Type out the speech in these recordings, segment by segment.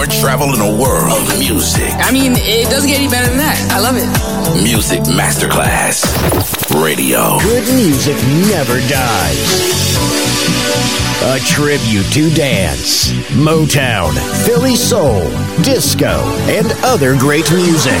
Your travel in a world of music. I mean, it doesn't get any better than that. I love it. Music Masterclass Radio. Good music never dies. A tribute to dance, Motown, Philly soul, disco, and other great music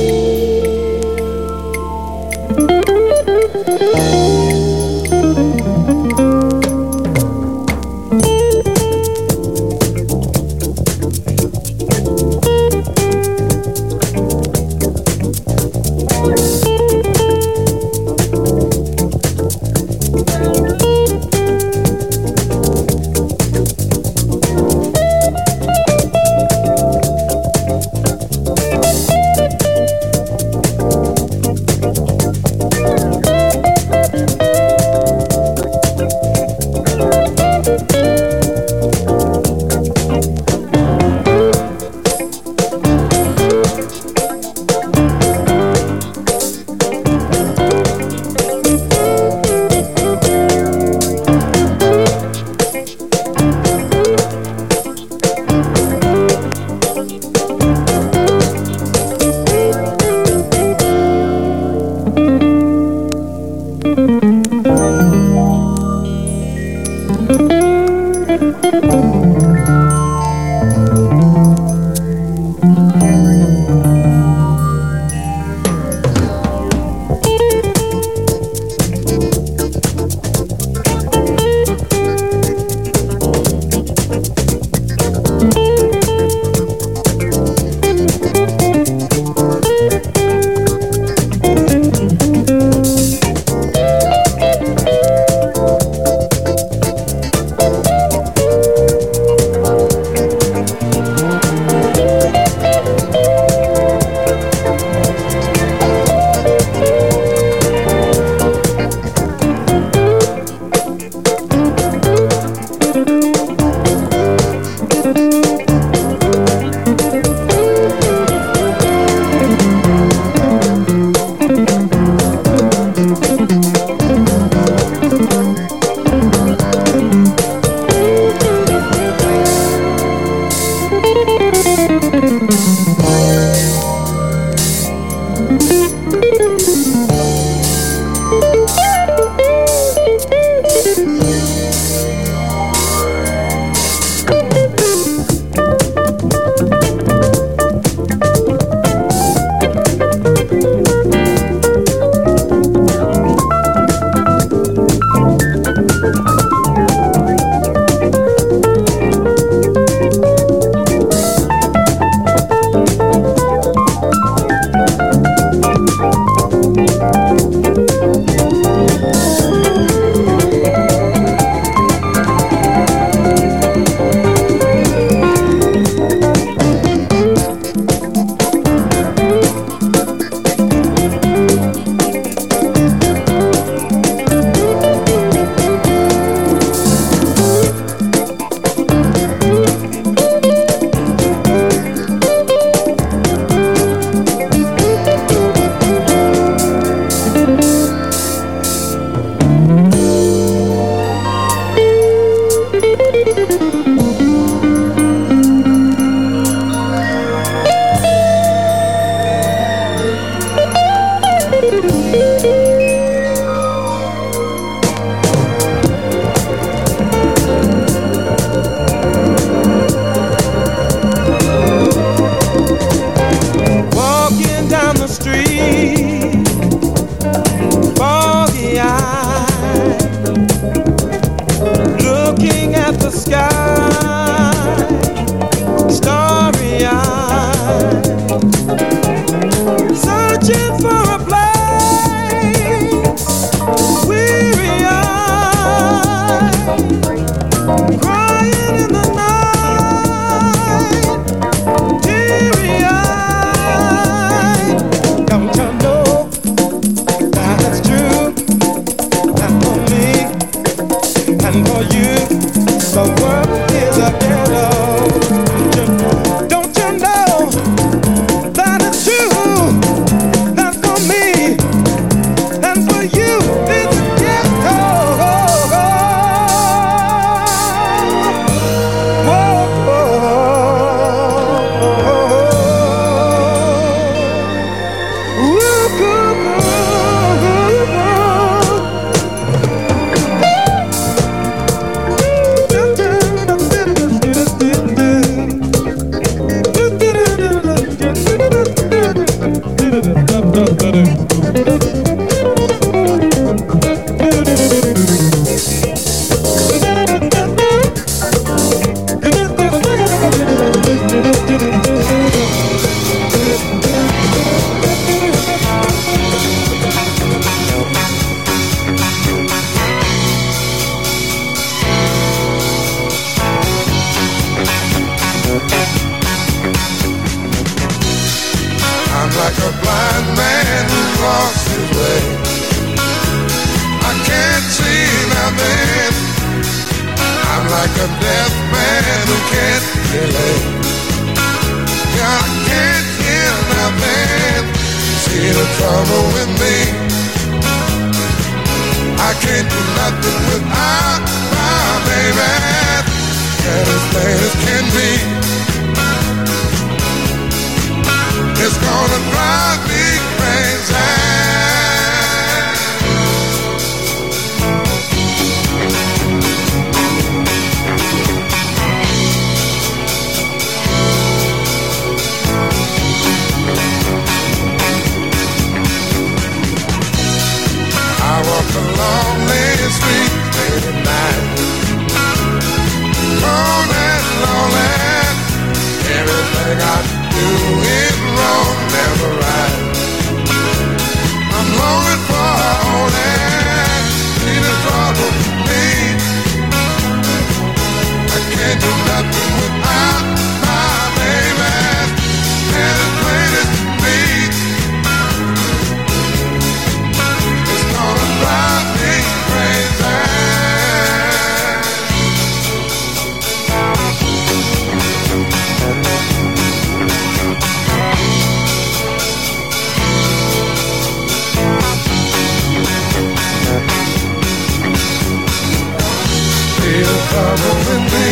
Trouble with me.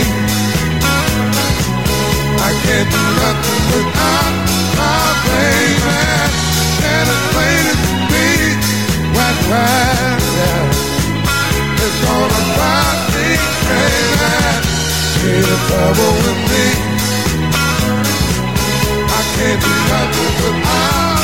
I can't do nothing without my baby. And it's plain as me, wet, wet, yeah. It's gonna drive me crazy. See the trouble with me. I can't do nothing without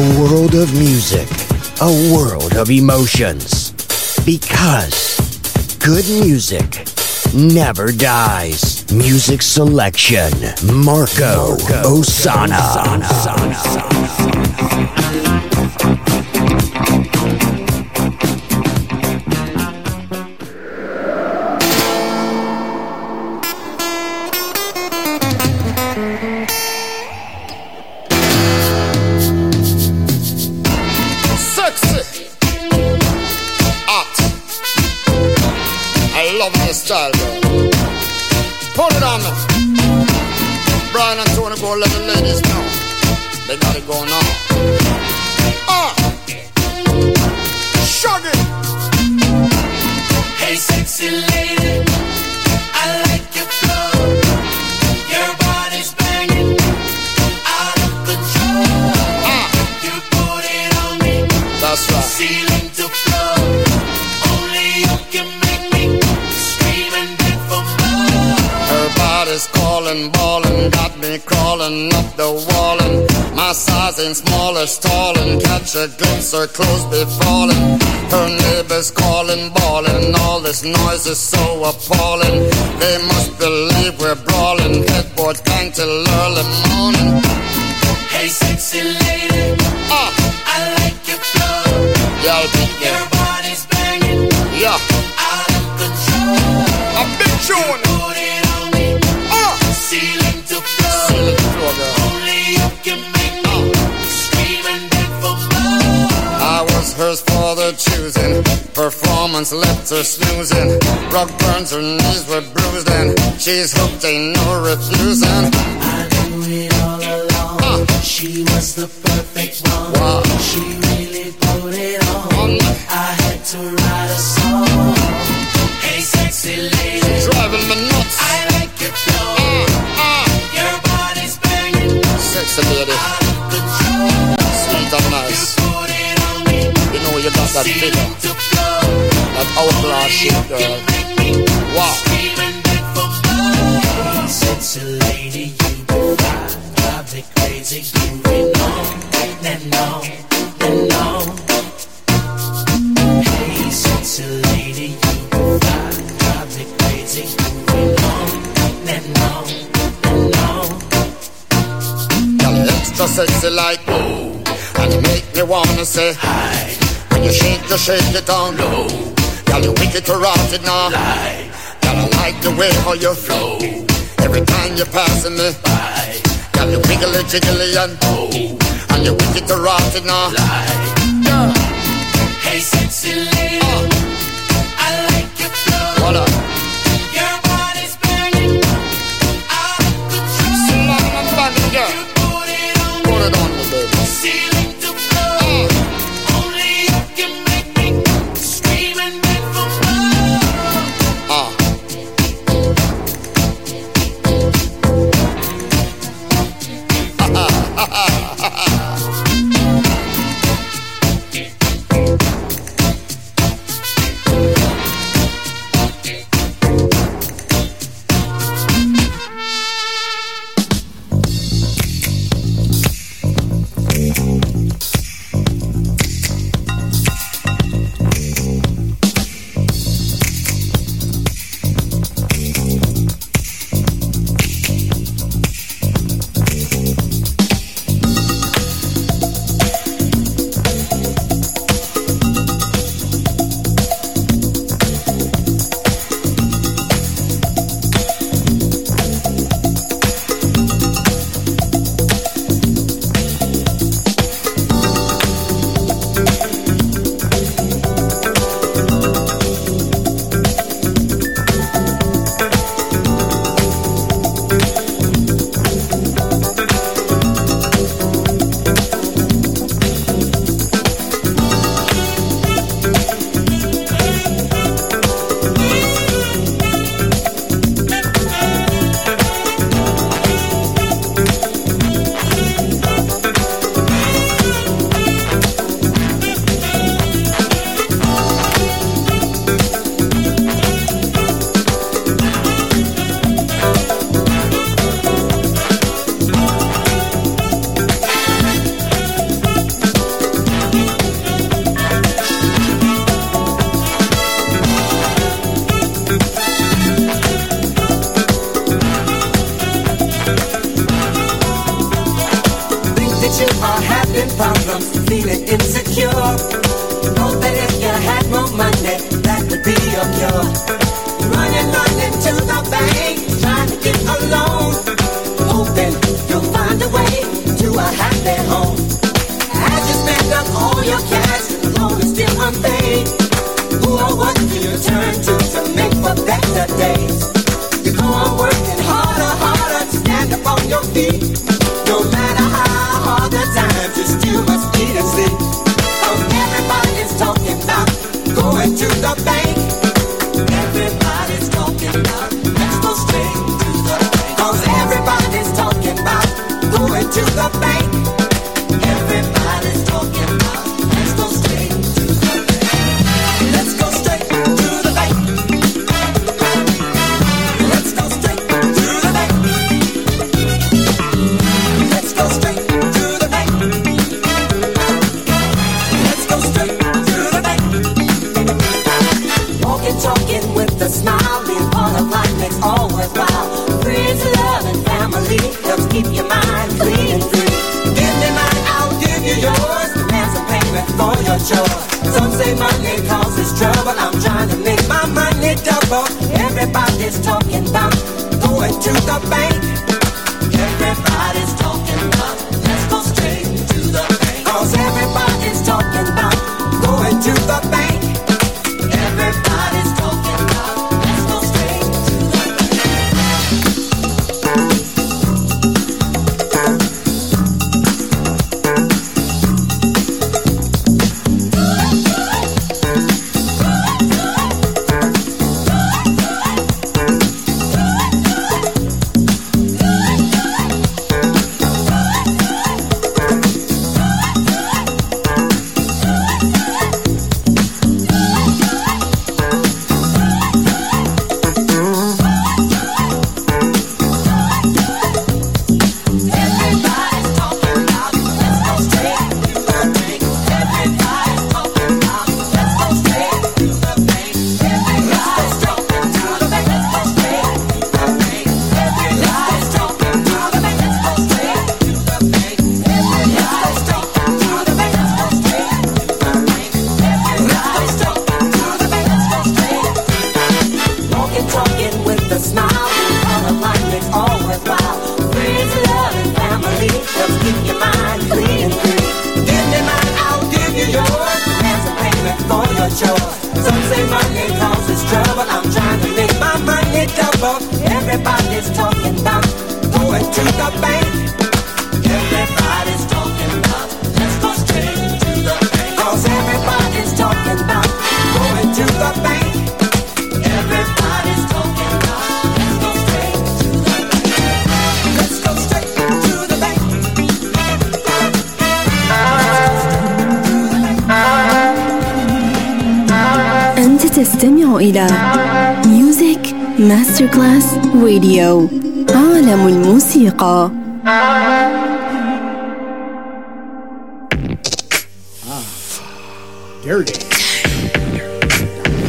A world of music, a world of emotions. Because good music never dies. Music selection, Marco, Marco Ossanna. style, girl. Pull it on me. Brian and Tony go let the ladies know. They got it going on. Ah! Uh, Shug it! Hey, sexy lady. Ballin', got me crawling up the wall and my size ain't small or stalling. Catch a glimpse, her clothes be falling. Her neighbors calling, bawling, all this noise is so appalling. They must believe we're brawling, headboard bang till early morning. Hey, sexy lady, ah, I like your flow. Yeah, Performance left her snoozing. Rock burns her knees were bruised and she's hooked, ain't no refusing. I knew it all along. Uh. She was the perfect one. Wow. She really put it on. Um. I had to write a song. Hey, sexy lady, she's driving me nuts. I like your flow. Uh, uh. Your body's banging. Sexy lady, sweet and nice. You, you know you got that figure. That hourglass shit, girl. Wow. Sexy you me crazy, lady, you me crazy. You're extra sexy like oh, and you make me wanna say hi. When you shake, you shake it down low Girl, you wicked to rotted now. Lie. Girl, I like the way how you flow. Every time you're passing me by. Girl, you wiggly jiggly and oh. And you wicked to rotted now. Lie. No. Hey, sexy lady. Everybody's talking going to the bank. Everybody's talking about let's go straight to the bank. Cause everybody's talking about going to the bank. إلى ميوزك ماستر كلاس راديو عالم الموسيقى Dirty.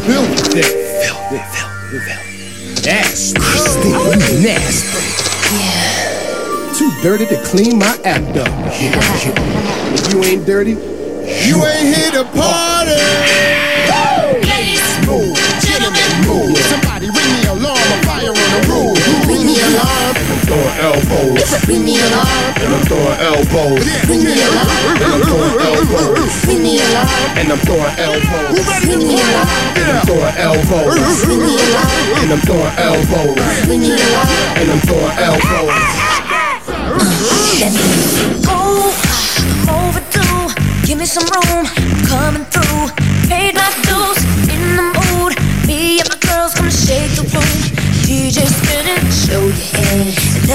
Filthy. Filthy. Filthy. Nasty. Nasty. Too dirty to clean my act up. If you ain't dirty, You ain't here to party. Throwing elbows. Ring the alarm. And I'm throwing elbows. Ring the alarm. And I'm throwing elbows. Ring the alarm. And I'm throwing elbows. Ring the alarm. And I'm throwing elbows. Ring the alarm. And I'm throwing elbows. Ring the alarm. And I'm throwing elbows. Oh, overdue. Give me some room. I'm coming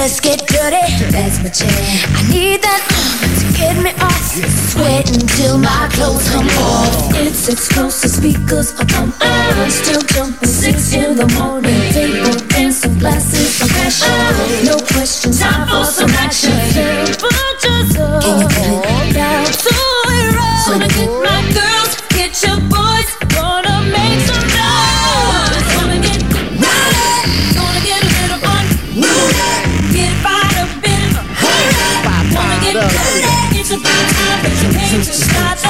Let's get dirty. That's my jam. I need that to get me off. Sweating till my clothes come off. It's explosive speakers up on on. Still jumping six in the morning. Table dancing glasses of passion. No question. Time for some action. Put yourself down Sweat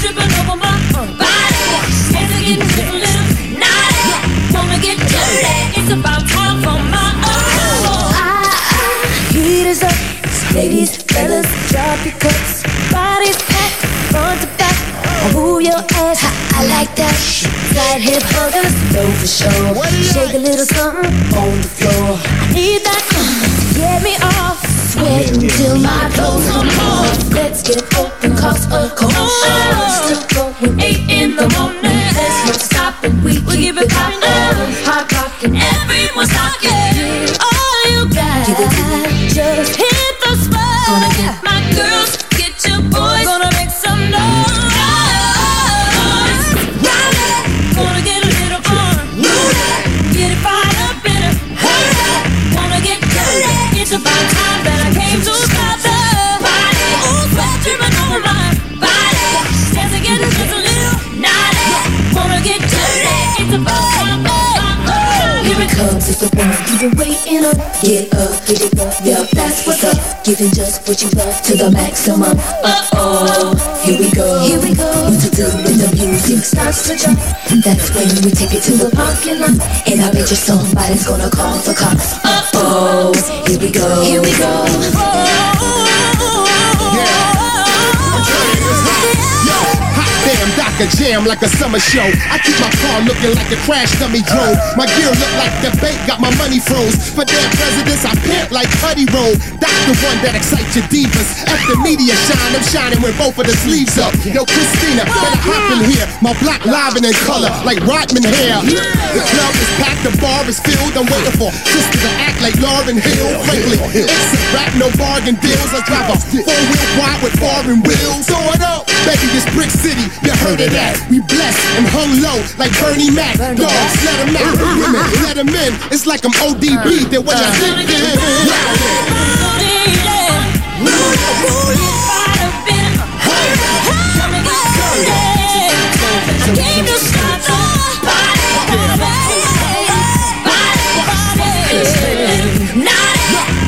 dripping over my body. Hands are getting a little naughty. Wanna get dirty. It's about time for my own. Heat is up. Ladies, fellas, drop your. Bodies front to back. Move your ass, I like that. Side hip huggers, know for sure. Shake a little something on the floor. I need that get me off. Sweat until my clothes are off. Let's get open, cause a commotion. Still going eight in the morning. Comes, it's the one you've been waiting on. Get up, get it up, yeah, that's what's up. Giving just what you love to the maximum. Uh oh, here we go. Here we go. What to do when the music starts to jump? That's when we take it to the parking lot. And I bet you somebody's gonna call for cops. Uh oh, here we go. Here we go. Hot damn, Dr. Jam like a summer show. I keep my car looking like a crash dummy drove. My gear look like the bank got my money froze. For damn presidents, I pimp like Putty Roll. That's the one that excites your divas. The media shine, I'm shining with both of the sleeves up. Yo, Christina, better hop in here. My block live and in color like Rodman hair. The club is packed, the bar is filled. I'm waiting for sisters to act like Lauryn Hill. Frankly, it's a rap, no bargain deals. I drive a four-wheel wide with foreign wheels. So what up? Baby, this brick city, you heard of that. We blessed and hung low like Bernie Mac. Dogs, let them out. Women, let them in. It's like I'm ODB. Uh. Then what y'all uh. think? Before my eyes Gonna get a little Get fired up oh,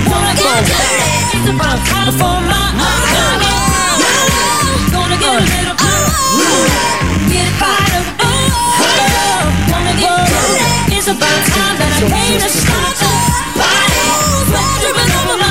Wanna get dirty It's about time that I came It's about time for my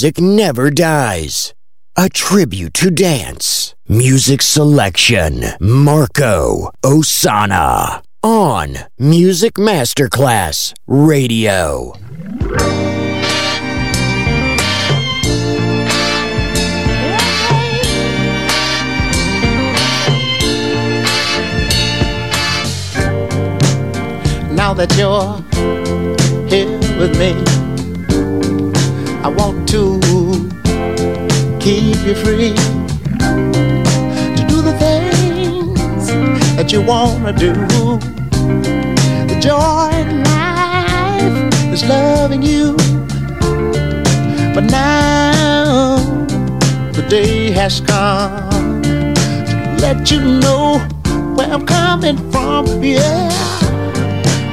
music never dies. A tribute to dance. Music selection. Marco Ossanna. On Music Masterclass Radio. Now that you're here with me, I want to keep you free to do the things that you want to do. The joy in life is loving you. But now the day has come to let you know where I'm coming from. Yeah,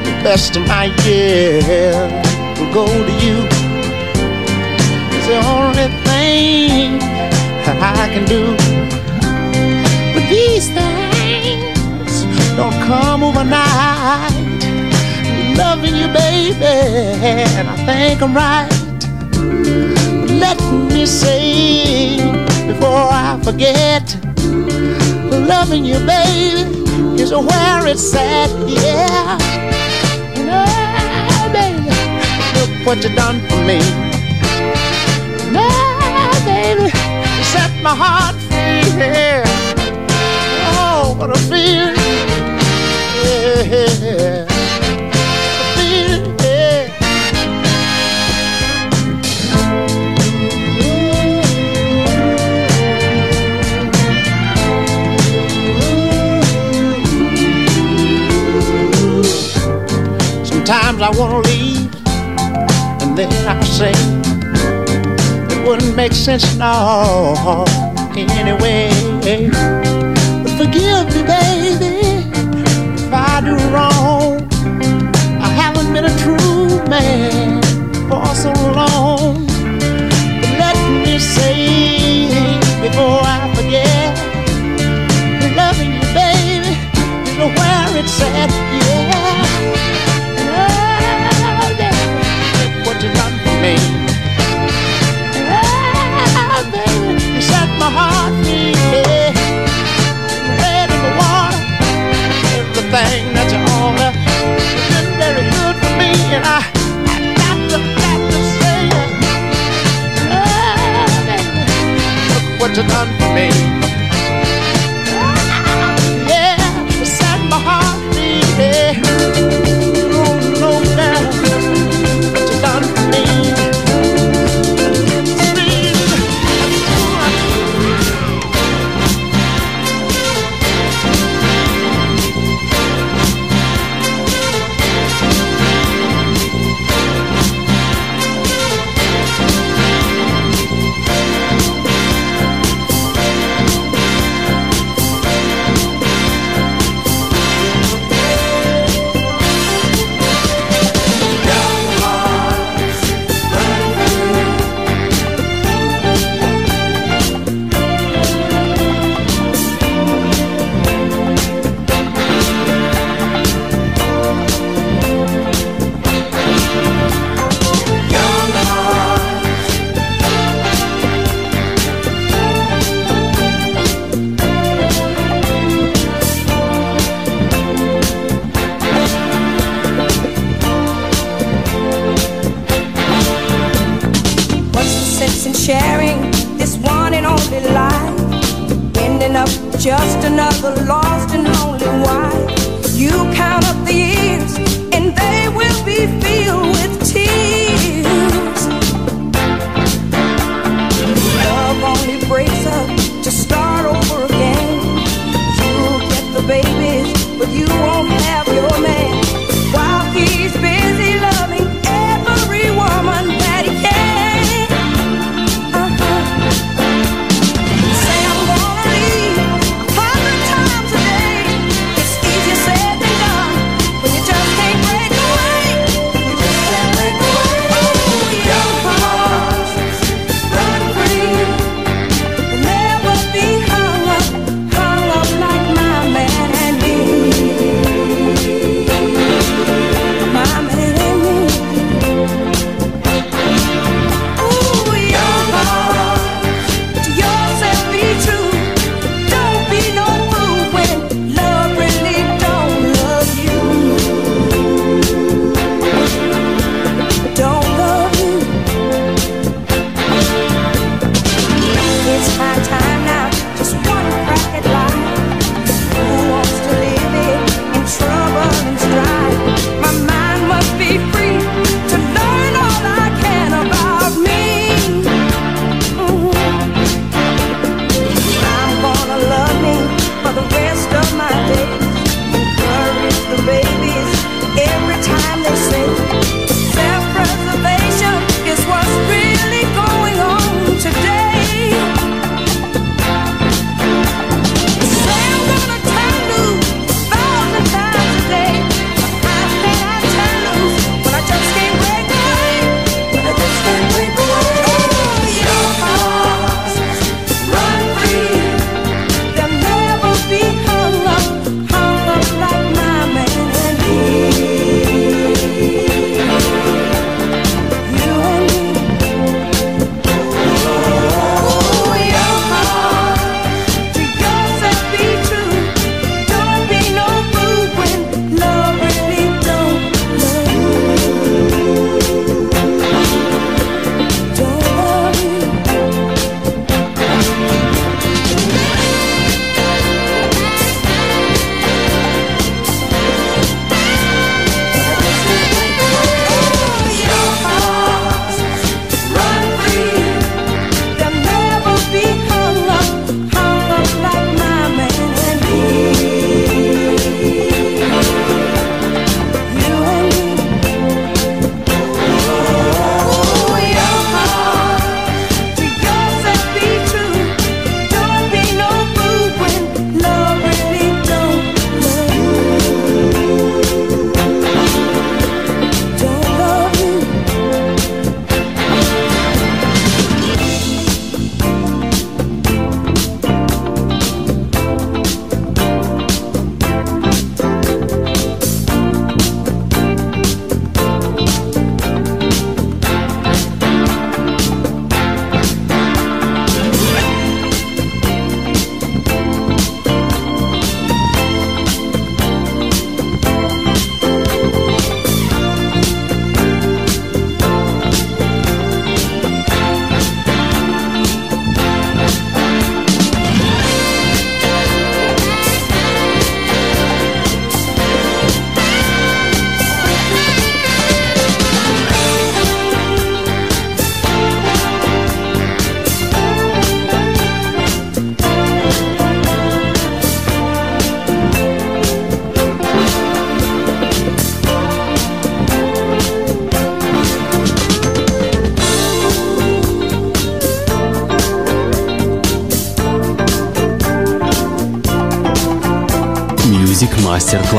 the best of my years will go to you. The only thing I can do. But these things don't come overnight. Loving you, baby, and I think I'm right. Let me say before I forget, loving you, baby, is where it's at. Yeah, no, baby, look what you done for me. My heart. Yeah. Oh, what a feeling. Yeah. Sometimes I wanna leave, and then I say wouldn't make sense no anyway. But forgive me, baby, if I do wrong. I haven't been a true man for so long. But let me say before I forget, loving you, baby, is where it's at. Ah. what you done for me.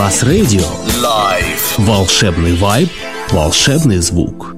Бас Радио. Волшебный вайб, волшебный звук.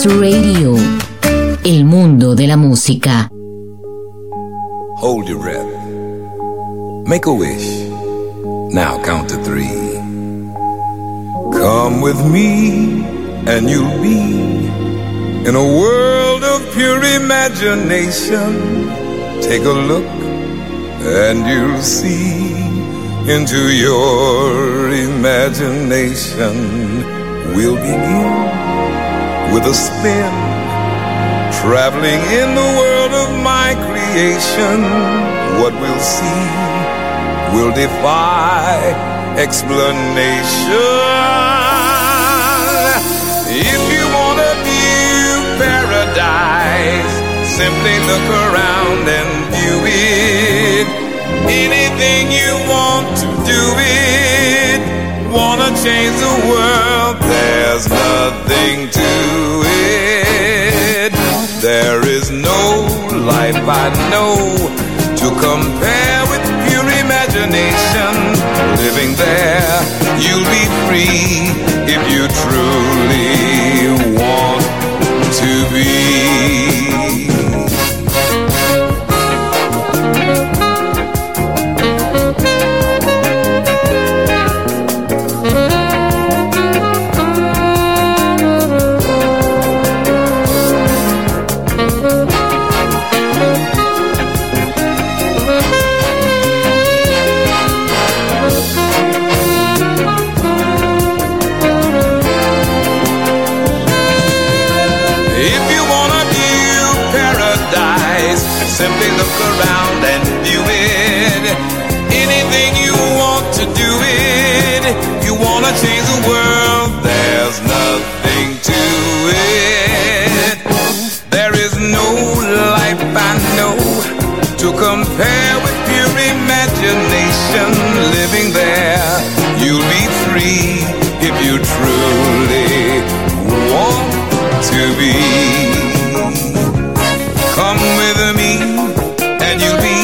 Masterclass Radio. El mundo de la música. Hold your breath. Make a wish. Now count to three. Come with me, and you'll be in a world of pure imagination. Take a look, and you'll see into your imagination. We'll begin with a spin, traveling in the world of my creation. What we'll see will defy explanation. If you want a view paradise, simply look around and view it. Anything you want to do it. Wanna change the world? There's nothing to it. There is no life I know to compare with pure imagination. Living there, you'll be free if you truly want to be. To compare with pure imagination. Living there, you'll be free if you truly want to be. Come with me, and you'll be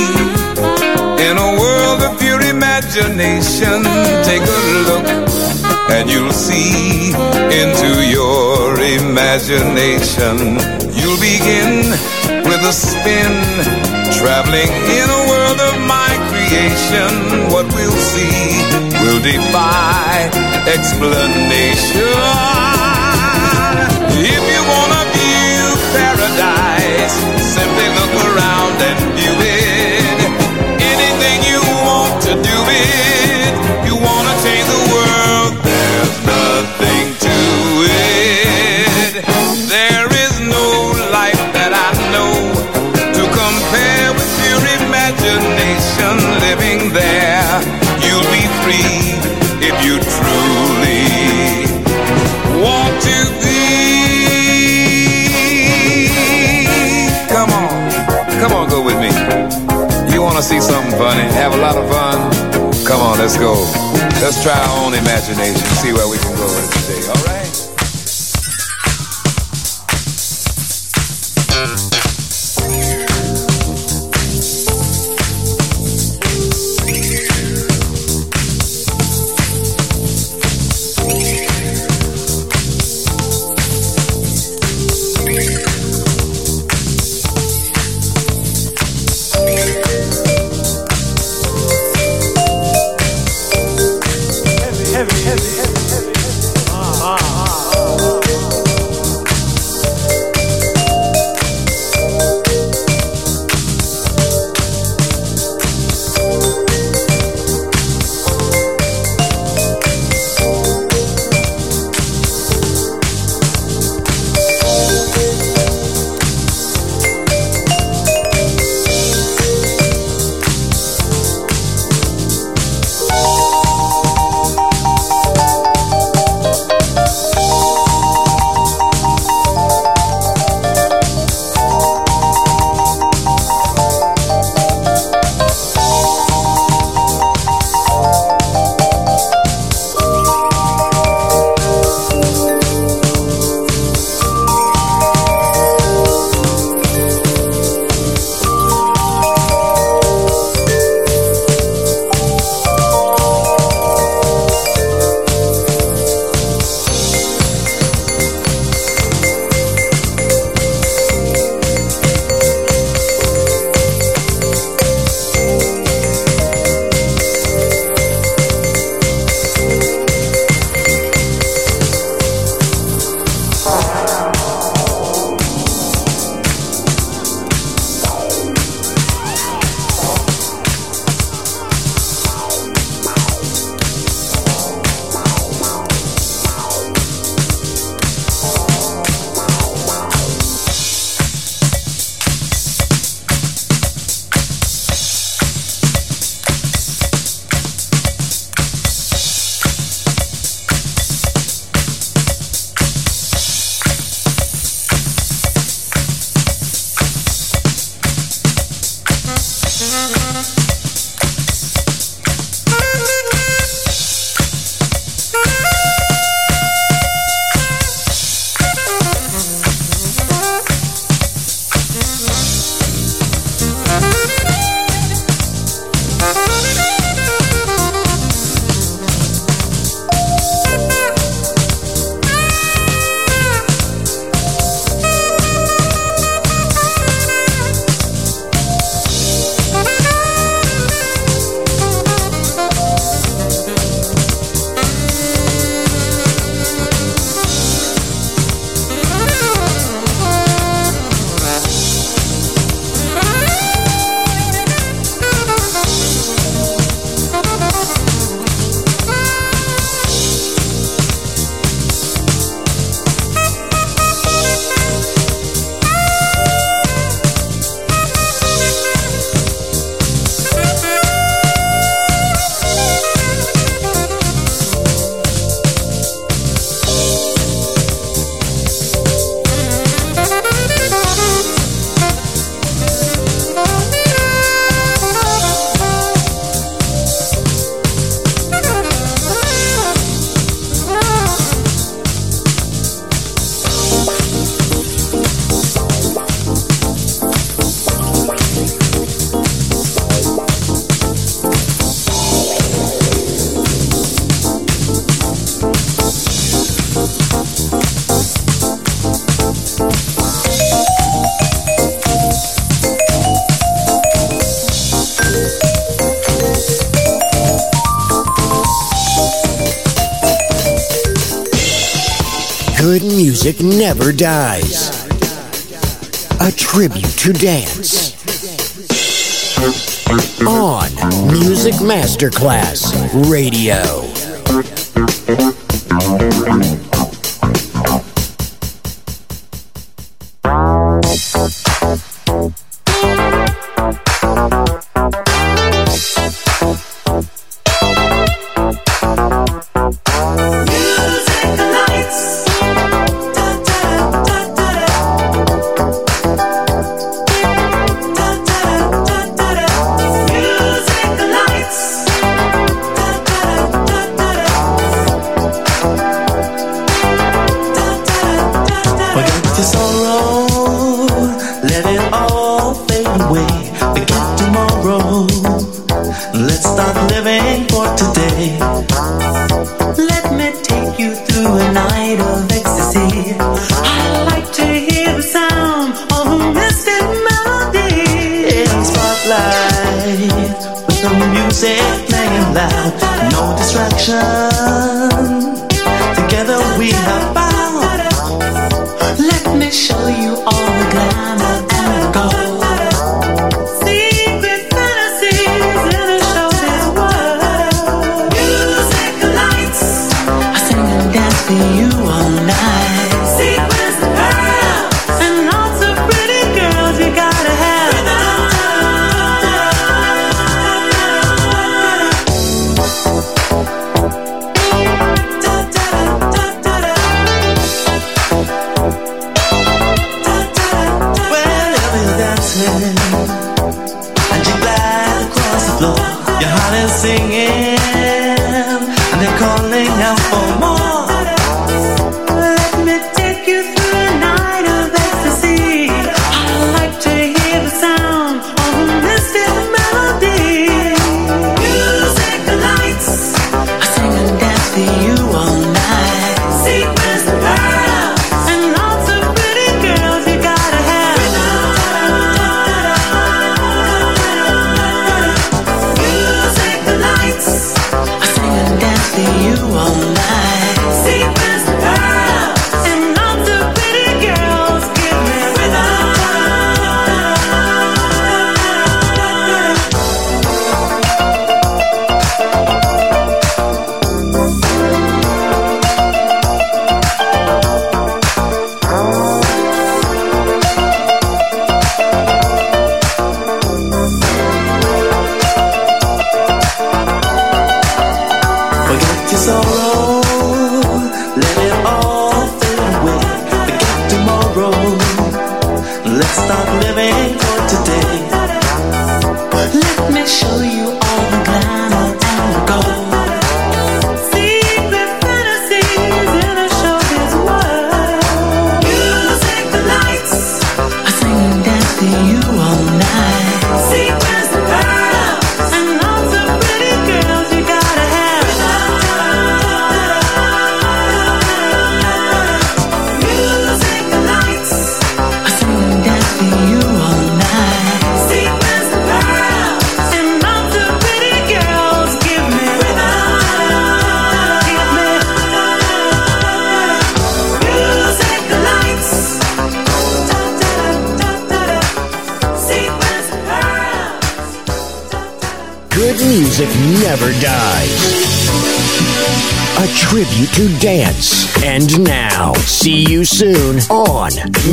in a world of pure imagination. Take a look, and you'll see into your imagination. You'll begin with a spin, traveling in a world of my creation. What we'll see will defy explanation. If you wanna view free if you truly want to be. Come on, come on, go with me. You want to see something funny? Have a lot of fun? Come on, let's go. Let's try our own imagination, see where we can go with it today, all right? music never dies. A tribute to dance. On Music Masterclass Radio.